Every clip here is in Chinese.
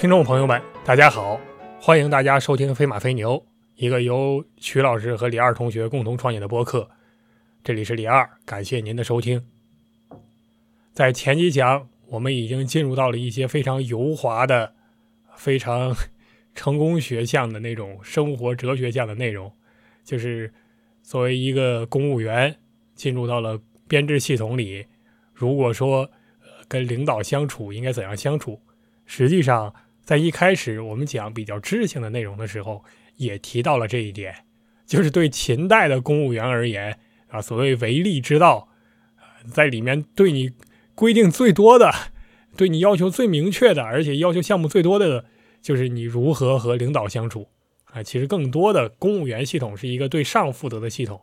听众朋友们，大家好，欢迎大家收听《飞马飞牛》，一个由曲老师和李二同学共同创建的播客。这里是李二，感谢您的收听。在前几讲，我们已经进入到了一些非常油滑的、非常成功学向的那种生活哲学向的内容，就是作为一个公务员进入到了编制系统里，如果说跟领导相处应该怎样相处，实际上。在一开始我们讲比较知性的内容的时候，也提到了这一点，就是对秦代的公务员而言啊，所谓为利之道，在里面对你规定最多的、对你要求最明确的，而且要求项目最多的，就是你如何和领导相处啊。其实更多的公务员系统是一个对上负责的系统，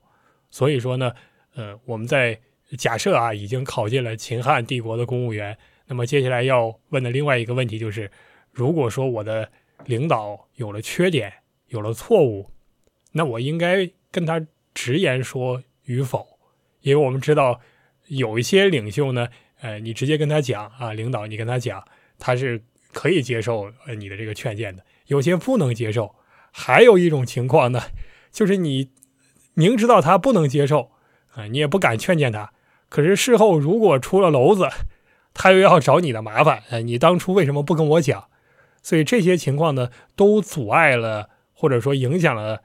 所以说呢，呃，我们在假设啊，已经考进了秦汉帝国的公务员，那么接下来要问的另外一个问题就是。如果说我的领导有了缺点，有了错误，那我应该跟他直言说与否？因为我们知道有一些领袖呢，呃，你直接跟他讲啊，领导你跟他讲，他是可以接受呃你的这个劝谏的；有些不能接受。还有一种情况呢，就是你明知道他不能接受啊，你也不敢劝谏他，可是事后如果出了篓子，他又要找你的麻烦，呃，你当初为什么不跟我讲？所以这些情况呢，都阻碍了或者说影响了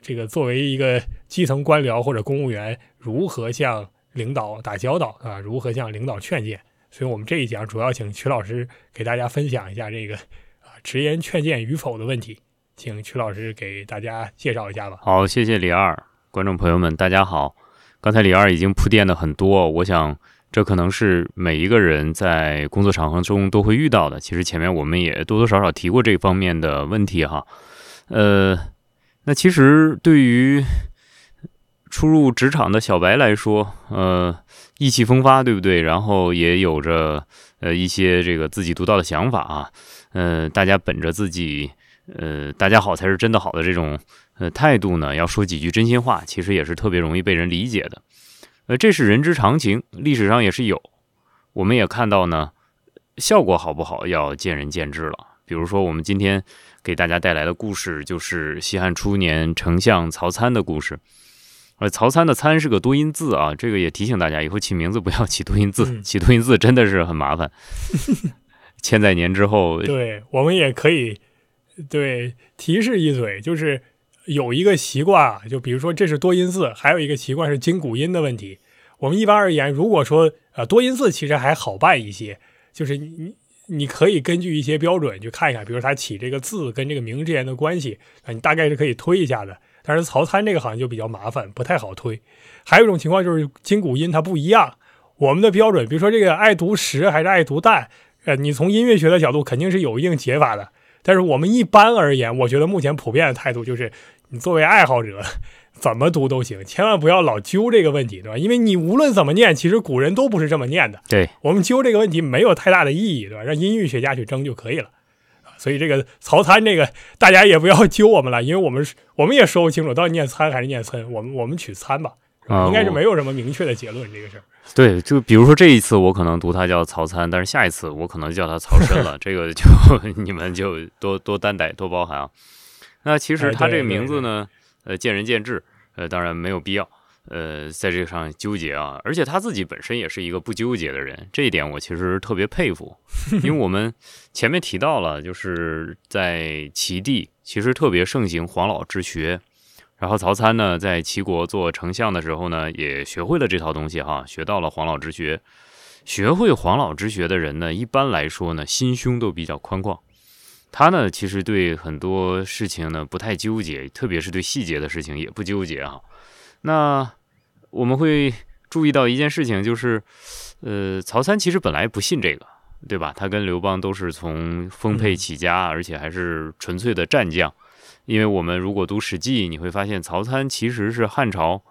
这个作为一个基层官僚或者公务员如何向领导打交道啊，如何向领导劝谏。所以我们这一讲主要请曲老师给大家分享一下这个啊直言劝谏与否的问题，请曲老师给大家介绍一下吧。好，谢谢李二，观众朋友们，大家好。刚才李二已经铺垫的很多，我想。这可能是每一个人在工作场合中都会遇到的。其实前面我们也多多少少提过这方面的问题哈。呃，那其实对于初入职场的小白来说，呃，意气风发，对不对？然后也有着呃一些这个自己独到的想法啊。呃，大家本着自己呃大家好才是真的好的这种呃态度呢，要说几句真心话，其实也是特别容易被人理解的。呃，这是人之常情，历史上也是有。我们也看到呢，效果好不好要见仁见智了。比如说，我们今天给大家带来的故事，就是西汉初年丞相曹参的故事。呃，曹参的“参”是个多音字啊，这个也提醒大家，以后起名字不要起多音字，起多音字真的是很麻烦。千载年之后，对我们也可以对提示一嘴，就是。有一个习惯啊，就比如说这是多音字，还有一个习惯是金古音的问题。我们一般而言，如果说呃多音字其实还好办一些，就是你你可以根据一些标准去看一看，比如它起这个字跟这个名之间的关系啊，你大概是可以推一下的。但是曹参这个好像就比较麻烦，不太好推。还有一种情况就是金古音它不一样，我们的标准，比如说这个爱读实还是爱读淡，呃，你从音乐学的角度肯定是有一定解法的。但是我们一般而言，我觉得目前普遍的态度就是。你作为爱好者，怎么读都行，千万不要老揪这个问题，对吧？因为你无论怎么念，其实古人都不是这么念的。对我们揪这个问题没有太大的意义，对吧？让音韵学家去争就可以了。所以这个曹参这个大家也不要揪我们了，因为我们我们也说不清楚到底念参还是念参，我们我们取参吧，应该是没有什么明确的结论这个事儿。对，就比如说这一次我可能读他叫曹参，但是下一次我可能叫他曹参了，这个就 你们就多多担待，多包涵啊。那其实他这个名字呢，呃，见仁见智，呃，当然没有必要，呃，在这上纠结啊。而且他自己本身也是一个不纠结的人，这一点我其实特别佩服。因为我们前面提到了，就是在齐地其实特别盛行黄老之学，然后曹参呢在齐国做丞相的时候呢，也学会了这套东西哈，学到了黄老之学。学会黄老之学的人呢，一般来说呢，心胸都比较宽广。他呢，其实对很多事情呢不太纠结，特别是对细节的事情也不纠结啊。那我们会注意到一件事情，就是，呃，曹参其实本来不信这个，对吧？他跟刘邦都是从丰沛起家，而且还是纯粹的战将。因为我们如果读《史记》，你会发现曹参其实是汉朝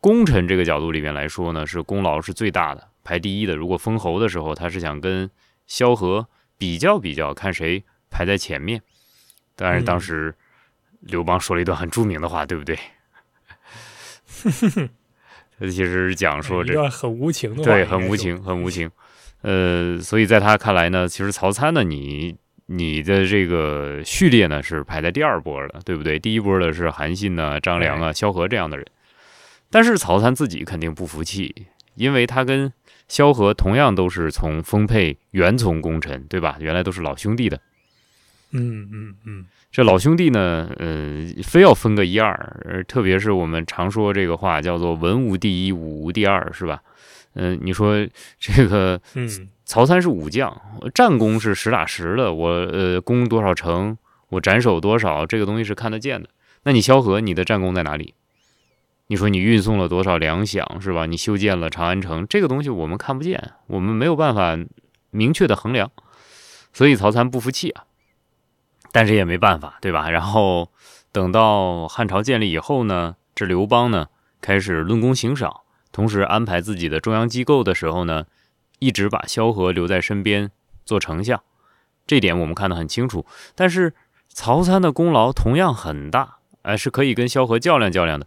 功臣这个角度里面来说呢，是功劳是最大的，排第一的。如果封侯的时候，他是想跟萧何比较比较，看谁。排在前面，当然当时刘邦说了一段很著名的话，对不对？他其实讲说这段很无情的话，对，很无情，很无情。呃，所以在他看来呢，其实曹参呢，你你的这个序列呢是排在第二波的，对不对？第一波的是韩信呢、张良啊、萧何这样的人。但是曹参自己肯定不服气，因为他跟萧何同样都是从丰沛原从功臣，对吧？原来都是老兄弟的。嗯嗯嗯，这老兄弟呢，呃，非要分个一二，特别是我们常说这个话叫做“文无第一，武无第二”，是吧？嗯，你说 这个，嗯，曹参是武将，战功是实打实的，我呃攻多少城，我斩首多少，这个东西是看得见的。那你萧何，你的战功在哪里？你说你运送了多少粮饷，是吧？你修建了长安城，这个东西我们看不见，我们没有办法明确的衡量，所以曹参不服气啊。但是也没办法，对吧？然后等到汉朝建立以后呢，这刘邦呢开始论功行赏，同时安排自己的中央机构的时候呢，一直把萧何留在身边做丞相，这点我们看得很清楚。但是曹参的功劳同样很大，哎，是可以跟萧何较量较量的。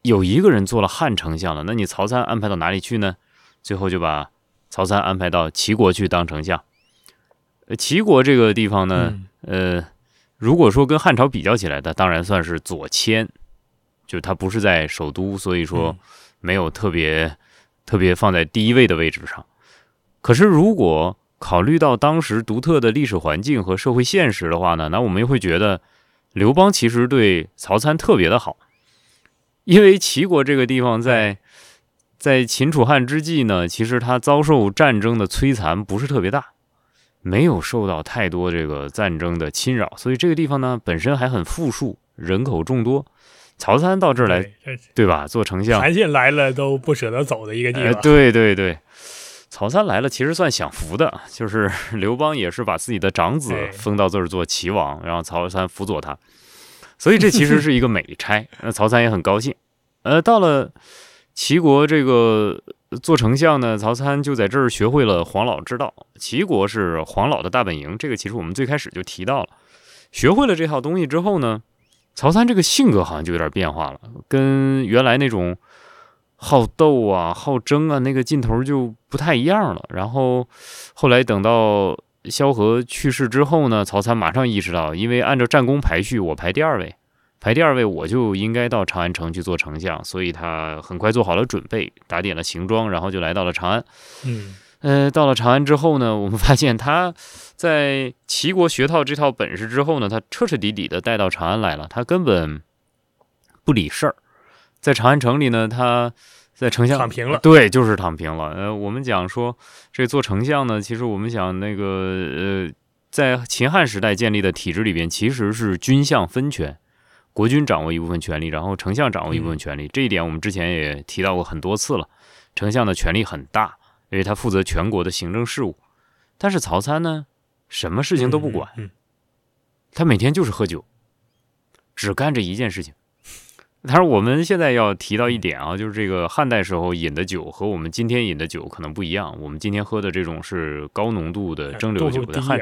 有一个人做了汉丞相了，那你曹参安排到哪里去呢？最后就把曹参安排到齐国去当丞相。呃，齐国这个地方呢？呃，如果说跟汉朝比较起来的，当然算是左迁，就是它不是在首都，所以说没有特别特别放在第一位的位置上。可是如果考虑到当时独特的历史环境和社会现实的话呢，那我们又会觉得刘邦其实对曹参特别的好，因为齐国这个地方在在秦楚汉之际呢，其实他遭受战争的摧残不是特别大。没有受到太多这个战争的侵扰，所以这个地方呢本身还很富庶，人口众多。曹参到这儿来，对吧？做丞相，韩信来了都不舍得走的一个地方。对对对，曹参来了其实算享福的，就是 刘邦也是把自己的长子封到这儿做齐王，然后曹参辅佐他，所以这其实是一个美差。那 曹参也很高兴。呃，到了齐国这个。做丞相呢，曹参就在这儿学会了黄老之道。齐国是黄老的大本营，这个其实我们最开始就提到了。学会了这套东西之后呢，曹参这个性格好像就有点变化了，跟原来那种好斗啊、好争啊那个劲头就不太一样了。然后后来等到萧何去世之后呢，曹参马上意识到，因为按照战功排序，我排第二位。排第二位，我就应该到长安城去做丞相，所以他很快做好了准备，打点了行装，然后就来到了长安。嗯，呃，到了长安之后呢，我们发现他在齐国学套这套本事之后呢，他彻彻底底的带到长安来了，他根本不理事儿。在长安城里呢，他在丞相躺平了，对，就是躺平了。呃，我们讲说这做丞相呢，其实我们想那个呃，在秦汉时代建立的体制里边，其实是君相分权。国君掌握一部分权力，然后丞相掌握一部分权力，这一点我们之前也提到过很多次了。丞相的权力很大，因为他负责全国的行政事务。但是曹参呢，什么事情都不管，他每天就是喝酒，只干这一件事情。但是我们现在要提到一点啊，就是这个汉代时候饮的酒和我们今天饮的酒可能不一样。我们今天喝的这种是高浓度的蒸馏酒的汉。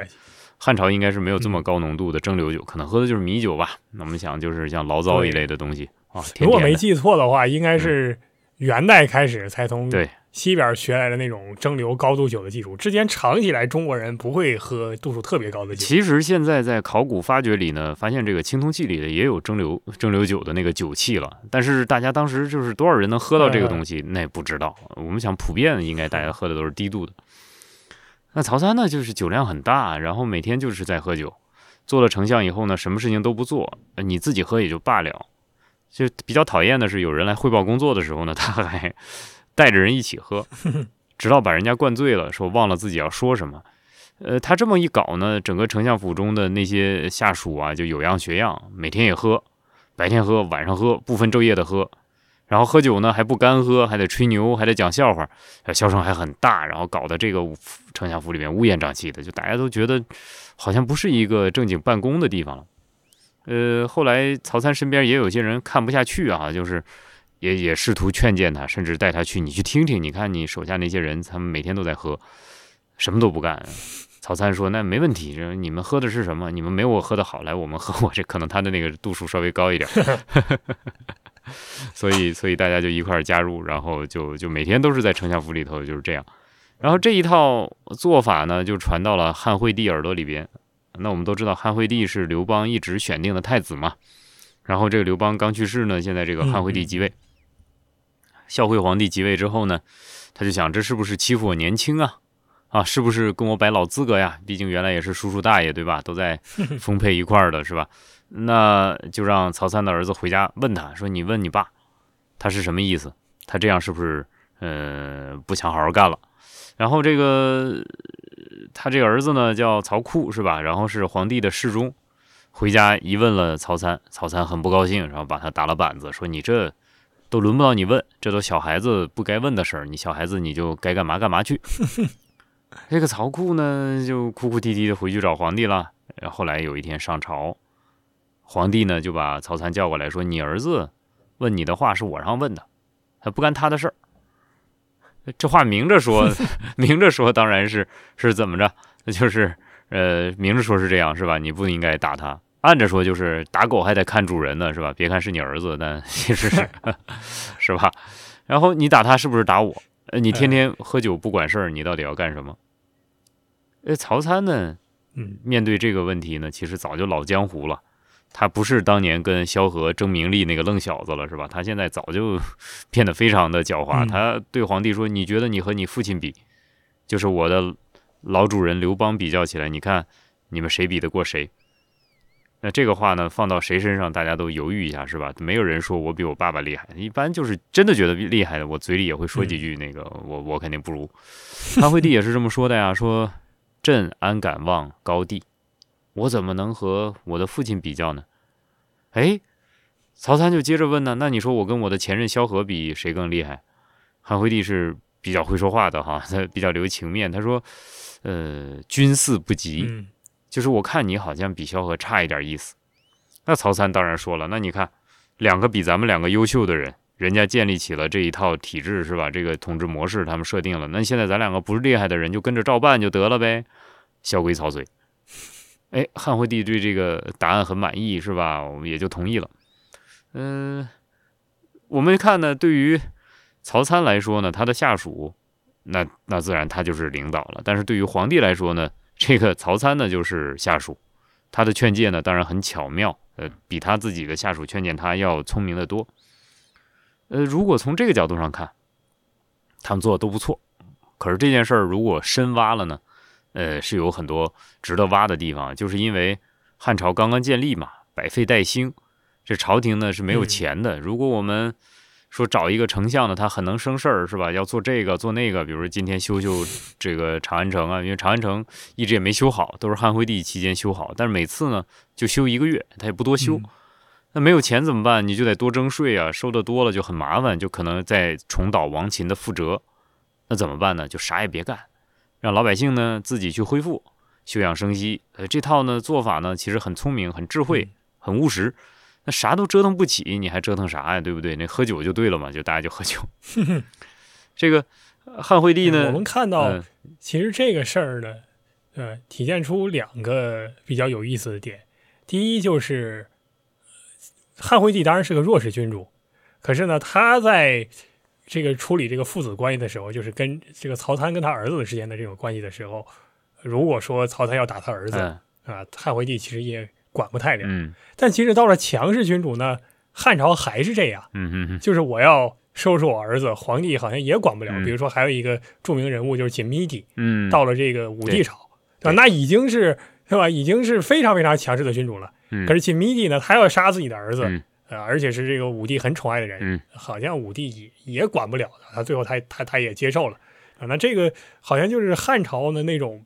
汉朝应该是没有这么高浓度的蒸馏酒，可能喝的就是米酒吧。那我们想，就是像醪糟一类的东西啊。如果没记错的话，应该是元代开始才从对西边学来的那种蒸馏高度酒的技术。之前尝起来，中国人不会喝度数特别高的酒。其实现在在考古发掘里呢，发现这个青铜器里的也有蒸馏蒸馏酒的那个酒器了。但是大家当时就是多少人能喝到这个东西，那也不知道。我们想，普遍应该大家喝的都是低度的。那曹参呢，就是酒量很大，然后每天就是在喝酒。做了丞相以后呢，什么事情都不做，你自己喝也就罢了。就比较讨厌的是，有人来汇报工作的时候呢，他还带着人一起喝，直到把人家灌醉了，说忘了自己要说什么。呃，他这么一搞呢，整个丞相府中的那些下属啊，就有样学样，每天也喝，白天喝，晚上喝，不分昼夜的喝。然后喝酒呢还不干喝，还得吹牛，还得讲笑话，笑声还很大，然后搞得这个丞相府里面乌烟瘴气的，就大家都觉得好像不是一个正经办公的地方了。呃，后来曹参身边也有些人看不下去啊，就是也也试图劝谏他，甚至带他去，你去听听，你看你手下那些人，他们每天都在喝，什么都不干。曹参说：“那没问题，你们喝的是什么？你们没我喝的好，来我们喝我这，可能他的那个度数稍微高一点。”所以，所以大家就一块儿加入，然后就就每天都是在丞相府里头就是这样。然后这一套做法呢，就传到了汉惠帝耳朵里边。那我们都知道汉惠帝是刘邦一直选定的太子嘛。然后这个刘邦刚去世呢，现在这个汉惠帝即位，孝惠皇帝即位之后呢，他就想这是不是欺负我年轻啊？啊，是不是跟我摆老资格呀？毕竟原来也是叔叔大爷对吧？都在 丰沛一块儿的是吧？那就让曹参的儿子回家问他说：“你问你爸，他是什么意思？他这样是不是呃不想好好干了？”然后这个他这个儿子呢叫曹库是吧？然后是皇帝的侍中。回家一问了曹参，曹参很不高兴，然后把他打了板子，说：“你这都轮不到你问，这都小孩子不该问的事儿，你小孩子你就该干嘛干嘛去。”这个曹库呢，就哭哭啼啼的回去找皇帝了。然后来有一天上朝，皇帝呢就把曹参叫过来，说：“你儿子问你的话是我让问的，他不干他的事儿。”这话明着说，明着说当然是是怎么着？那就是呃，明着说是这样是吧？你不应该打他。按着说就是打狗还得看主人呢，是吧？别看是你儿子，但 其实是是吧？然后你打他是不是打我？呃，你天天喝酒不管事儿，你到底要干什么？呃，曹参呢，嗯，面对这个问题呢，其实早就老江湖了。他不是当年跟萧何争名利那个愣小子了，是吧？他现在早就变得非常的狡猾。他对皇帝说：“你觉得你和你父亲比，就是我的老主人刘邦比较起来，你看你们谁比得过谁？”那这个话呢，放到谁身上，大家都犹豫一下，是吧？没有人说我比我爸爸厉害，一般就是真的觉得厉害的，我嘴里也会说几句，那个我我肯定不如。汉惠帝也是这么说的呀，说朕安敢望高帝，我怎么能和我的父亲比较呢？哎，曹参就接着问呢，那你说我跟我的前任萧何比，谁更厉害？汉惠帝是比较会说话的哈，他 比较留情面，他说，呃，君似不及。就是我看你好像比萧何差一点意思，那曹参当然说了，那你看，两个比咱们两个优秀的人，人家建立起了这一套体制是吧？这个统治模式他们设定了，那现在咱两个不是厉害的人就跟着照办就得了呗，萧规曹随。哎，汉惠帝对这个答案很满意是吧？我们也就同意了。嗯，我们看呢，对于曹参来说呢，他的下属，那那自然他就是领导了，但是对于皇帝来说呢？这个曹参呢，就是下属，他的劝诫呢，当然很巧妙，呃，比他自己的下属劝谏他要聪明的多。呃，如果从这个角度上看，他们做的都不错。可是这件事儿如果深挖了呢，呃，是有很多值得挖的地方，就是因为汉朝刚刚建立嘛，百废待兴，这朝廷呢是没有钱的。如果我们说找一个丞相呢，他很能生事儿，是吧？要做这个做那个，比如说今天修修这个长安城啊，因为长安城一直也没修好，都是汉惠帝期间修好，但是每次呢就修一个月，他也不多修。那没有钱怎么办？你就得多征税啊，收的多了就很麻烦，就可能再重蹈王秦的覆辙。那怎么办呢？就啥也别干，让老百姓呢自己去恢复、休养生息。呃，这套呢做法呢其实很聪明、很智慧、很务实。那啥都折腾不起，你还折腾啥呀？对不对？那喝酒就对了嘛，就大家就喝酒。这个汉惠帝呢，我们看到其实这个事儿呢，呃，体现出两个比较有意思的点。第一就是汉惠帝当然是个弱势君主，可是呢，他在这个处理这个父子关系的时候，就是跟这个曹参跟他儿子之间的这种关系的时候，如果说曹参要打他儿子啊，汉惠帝其实也。管不太了，嗯，但其实到了强势君主呢，汉朝还是这样，嗯嗯就是我要收拾我儿子，皇帝好像也管不了。比如说还有一个著名人物就是锦密帝，嗯，到了这个武帝朝，对吧？那已经是是吧？已经是非常非常强势的君主了。可是锦密帝呢，他要杀自己的儿子，呃，而且是这个武帝很宠爱的人，好像武帝也也管不了他，他最后他他他也接受了啊。那这个好像就是汉朝的那种。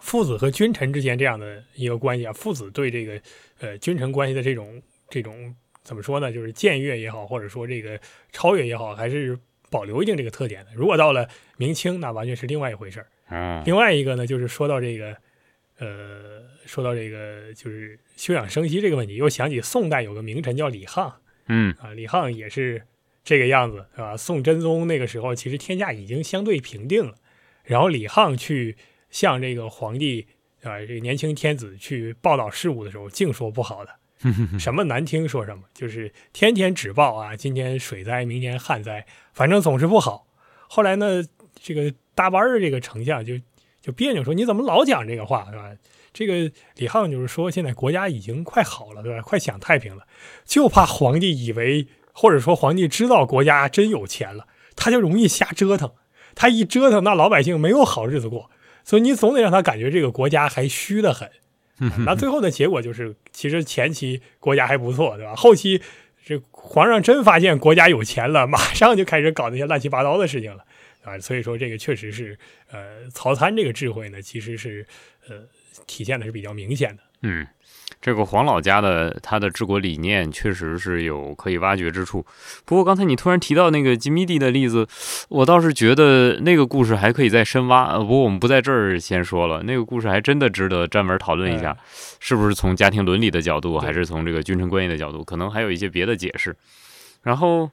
父子和君臣之间这样的一个关系啊，父子对这个呃君臣关系的这种这种怎么说呢？就是僭越也好，或者说这个超越也好，还是保留一定这个特点的。如果到了明清，那完全是另外一回事儿。另外一个呢，就是说到这个呃，说到这个就是休养生息这个问题，又想起宋代有个名臣叫李沆，嗯啊，李沆也是这个样子，是吧？宋真宗那个时候，其实天下已经相对平定了，然后李沆去。向这个皇帝啊，这个年轻天子去报道事务的时候，净说不好的，什么难听说什么，就是天天只报啊，今天水灾，明天旱灾，反正总是不好。后来呢，这个大班的这个丞相就就别扭，说你怎么老讲这个话，是吧？这个李沆就是说，现在国家已经快好了，对吧？快享太平了，就怕皇帝以为，或者说皇帝知道国家真有钱了，他就容易瞎折腾。他一折腾，那老百姓没有好日子过。所以你总得让他感觉这个国家还虚得很。那最后的结果就是，其实前期国家还不错，对吧？后期这皇上真发现国家有钱了，马上就开始搞那些乱七八糟的事情了，啊。所以说这个确实是，呃，曹参这个智慧呢，其实是，呃。体现的是比较明显的。嗯，这个黄老家的他的治国理念确实是有可以挖掘之处。不过刚才你突然提到那个吉米蒂的例子，我倒是觉得那个故事还可以再深挖。不过我们不在这儿先说了，那个故事还真的值得专门讨论一下，是不是从家庭伦理的角度，还是从这个君臣关系的角度，可能还有一些别的解释。然后，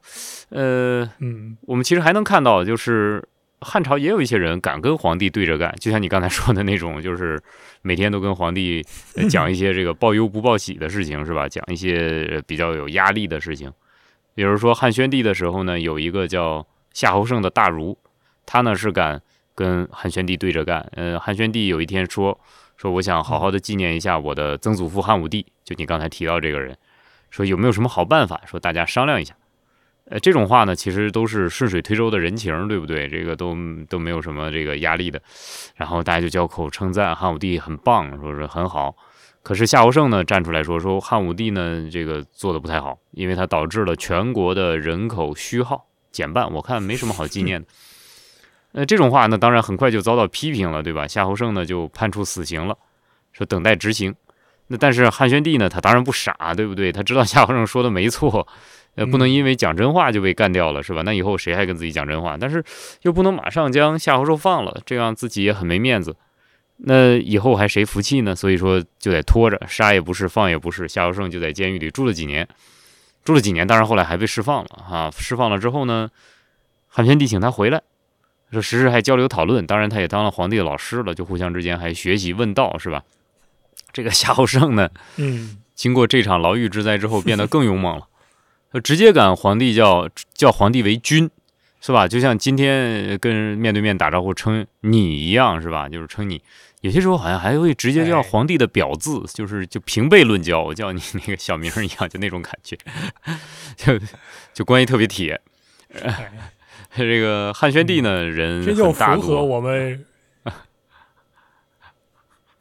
呃，嗯，我们其实还能看到，就是汉朝也有一些人敢跟皇帝对着干，就像你刚才说的那种，就是。每天都跟皇帝讲一些这个报忧不报喜的事情，是吧？讲一些比较有压力的事情。比如说汉宣帝的时候呢，有一个叫夏侯胜的大儒，他呢是敢跟汉宣帝对着干。呃，汉宣帝有一天说说，我想好好的纪念一下我的曾祖父汉武帝，就你刚才提到这个人，说有没有什么好办法？说大家商量一下。呃，这种话呢，其实都是顺水推舟的人情，对不对？这个都都没有什么这个压力的，然后大家就交口称赞汉武帝很棒，说是很好。可是夏侯胜呢站出来说，说汉武帝呢这个做的不太好，因为他导致了全国的人口虚耗减半，我看没什么好纪念的。那这种话呢，当然很快就遭到批评了，对吧？夏侯胜呢就判处死刑了，说等待执行。那但是汉宣帝呢，他当然不傻，对不对？他知道夏侯胜说的没错。呃，不能因为讲真话就被干掉了，是吧？那以后谁还跟自己讲真话？但是又不能马上将夏侯寿放了，这样自己也很没面子。那以后还谁服气呢？所以说就得拖着，杀也不是，放也不是。夏侯胜就在监狱里住了几年，住了几年，当然后来还被释放了啊。释放了之后呢，汉宣帝请他回来，说时时还交流讨论。当然他也当了皇帝的老师了，就互相之间还学习问道，是吧？这个 夏侯胜呢，嗯，经过这场牢狱之灾之后，变得更勇猛了。直接赶皇帝叫叫皇帝为君，是吧？就像今天跟人面对面打招呼称你一样，是吧？就是称你。有些时候好像还会直接叫皇帝的表字，就是就平辈论交，我叫你那个小名一样，就那种感觉，就就关系特别铁。这个汉宣帝呢，人这就符合我们，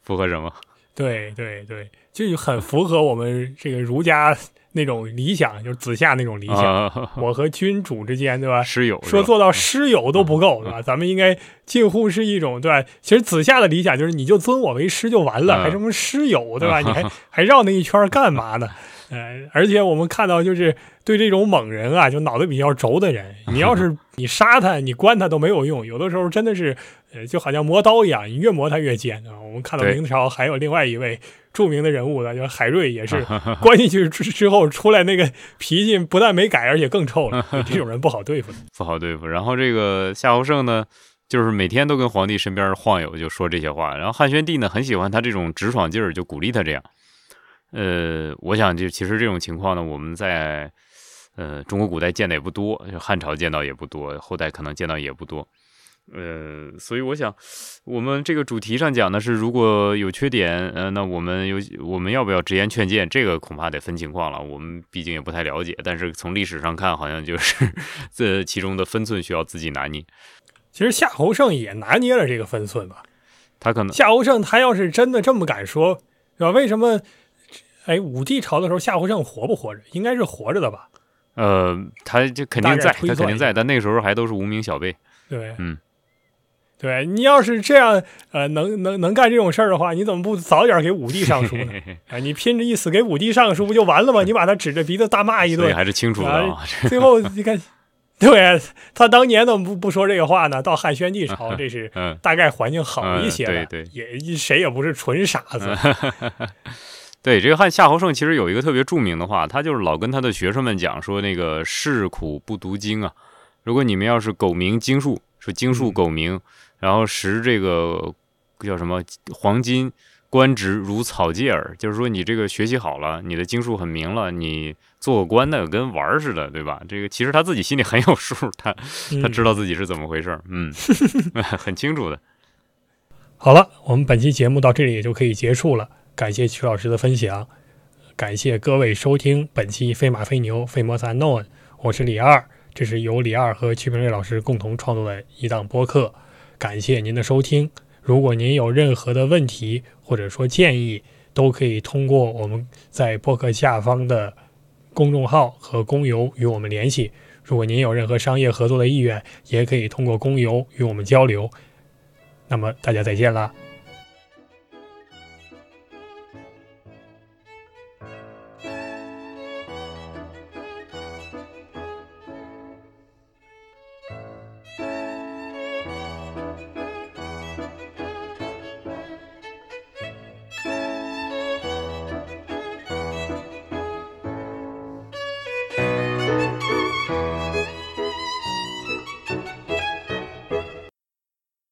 符合什么？对对对，就很符合我们这个儒家。那种理想就是子夏那种理想，我和君主之间，对吧？师友说做到师友都不够，对吧？咱们应该近乎是一种，对吧？其实子夏的理想就是你就尊我为师就完了，还什么师友，对吧？你还还绕那一圈干嘛呢？呃，而且我们看到就是对这种猛人啊，就脑子比较轴的人，你要是 你杀他，你关他都没有用，有的时候真的是，呃，就好像磨刀一样，你越磨他越尖啊。我们看到明朝还有另外一位。著名的人物呢，就海瑞也是 关进去之之后出来，那个脾气不但没改，而且更臭了。这种人不好对付，不好对付。然后这个夏侯胜呢，就是每天都跟皇帝身边晃悠，就说这些话。然后汉宣帝呢，很喜欢他这种直爽劲儿，就鼓励他这样。呃，我想就其实这种情况呢，我们在呃中国古代见的也不多，汉朝见到也不多，后代可能见到也不多。呃，所以我想，我们这个主题上讲的是，如果有缺点，呃，那我们有我们要不要直言劝谏？这个恐怕得分情况了。我们毕竟也不太了解，但是从历史上看，好像就是 这其中的分寸需要自己拿捏。其实夏侯胜也拿捏了这个分寸吧。他可能夏侯胜他要是真的这么敢说，对吧？为什么？哎，武帝朝的时候，夏侯胜活不活着？应该是活着的吧？呃，他就肯定在，他肯定在，但那个时候还都是无名小辈。对，嗯。对你要是这样，呃，能能能干这种事儿的话，你怎么不早点给武帝上书呢？啊，你拼着一死给武帝上书不就完了吗？你把他指着鼻子大骂一顿，还是清楚的。最后你看，对他当年怎么不不说这个话呢？到汉宣帝朝，这是大概环境好一些了。对对，也谁也不是纯傻子。对，这个汉夏侯胜其实有一个特别著名的话，他就是老跟他的学生们讲说，那个士苦不读经啊。如果你们要是苟名经术，说经术苟名。然后识这个叫什么黄金官职如草芥耳，就是说你这个学习好了，你的经术很明了，你做个官那个跟玩儿似的，对吧？这个其实他自己心里很有数，他 他知道自己是怎么回事，嗯，很清楚的。好了，我们本期节目到这里也就可以结束了。感谢曲老师的分享，感谢各位收听本期《飞马飞牛飞摩散 known》，我是李二，这是由李二和曲平瑞老师共同创作的一档播客。感谢您的收听。如果您有任何的问题或者说建议，都可以通过我们在播客下方的公众号和公邮与我们联系。如果您有任何商业合作的意愿，也可以通过公邮与我们交流。那么大家再见啦。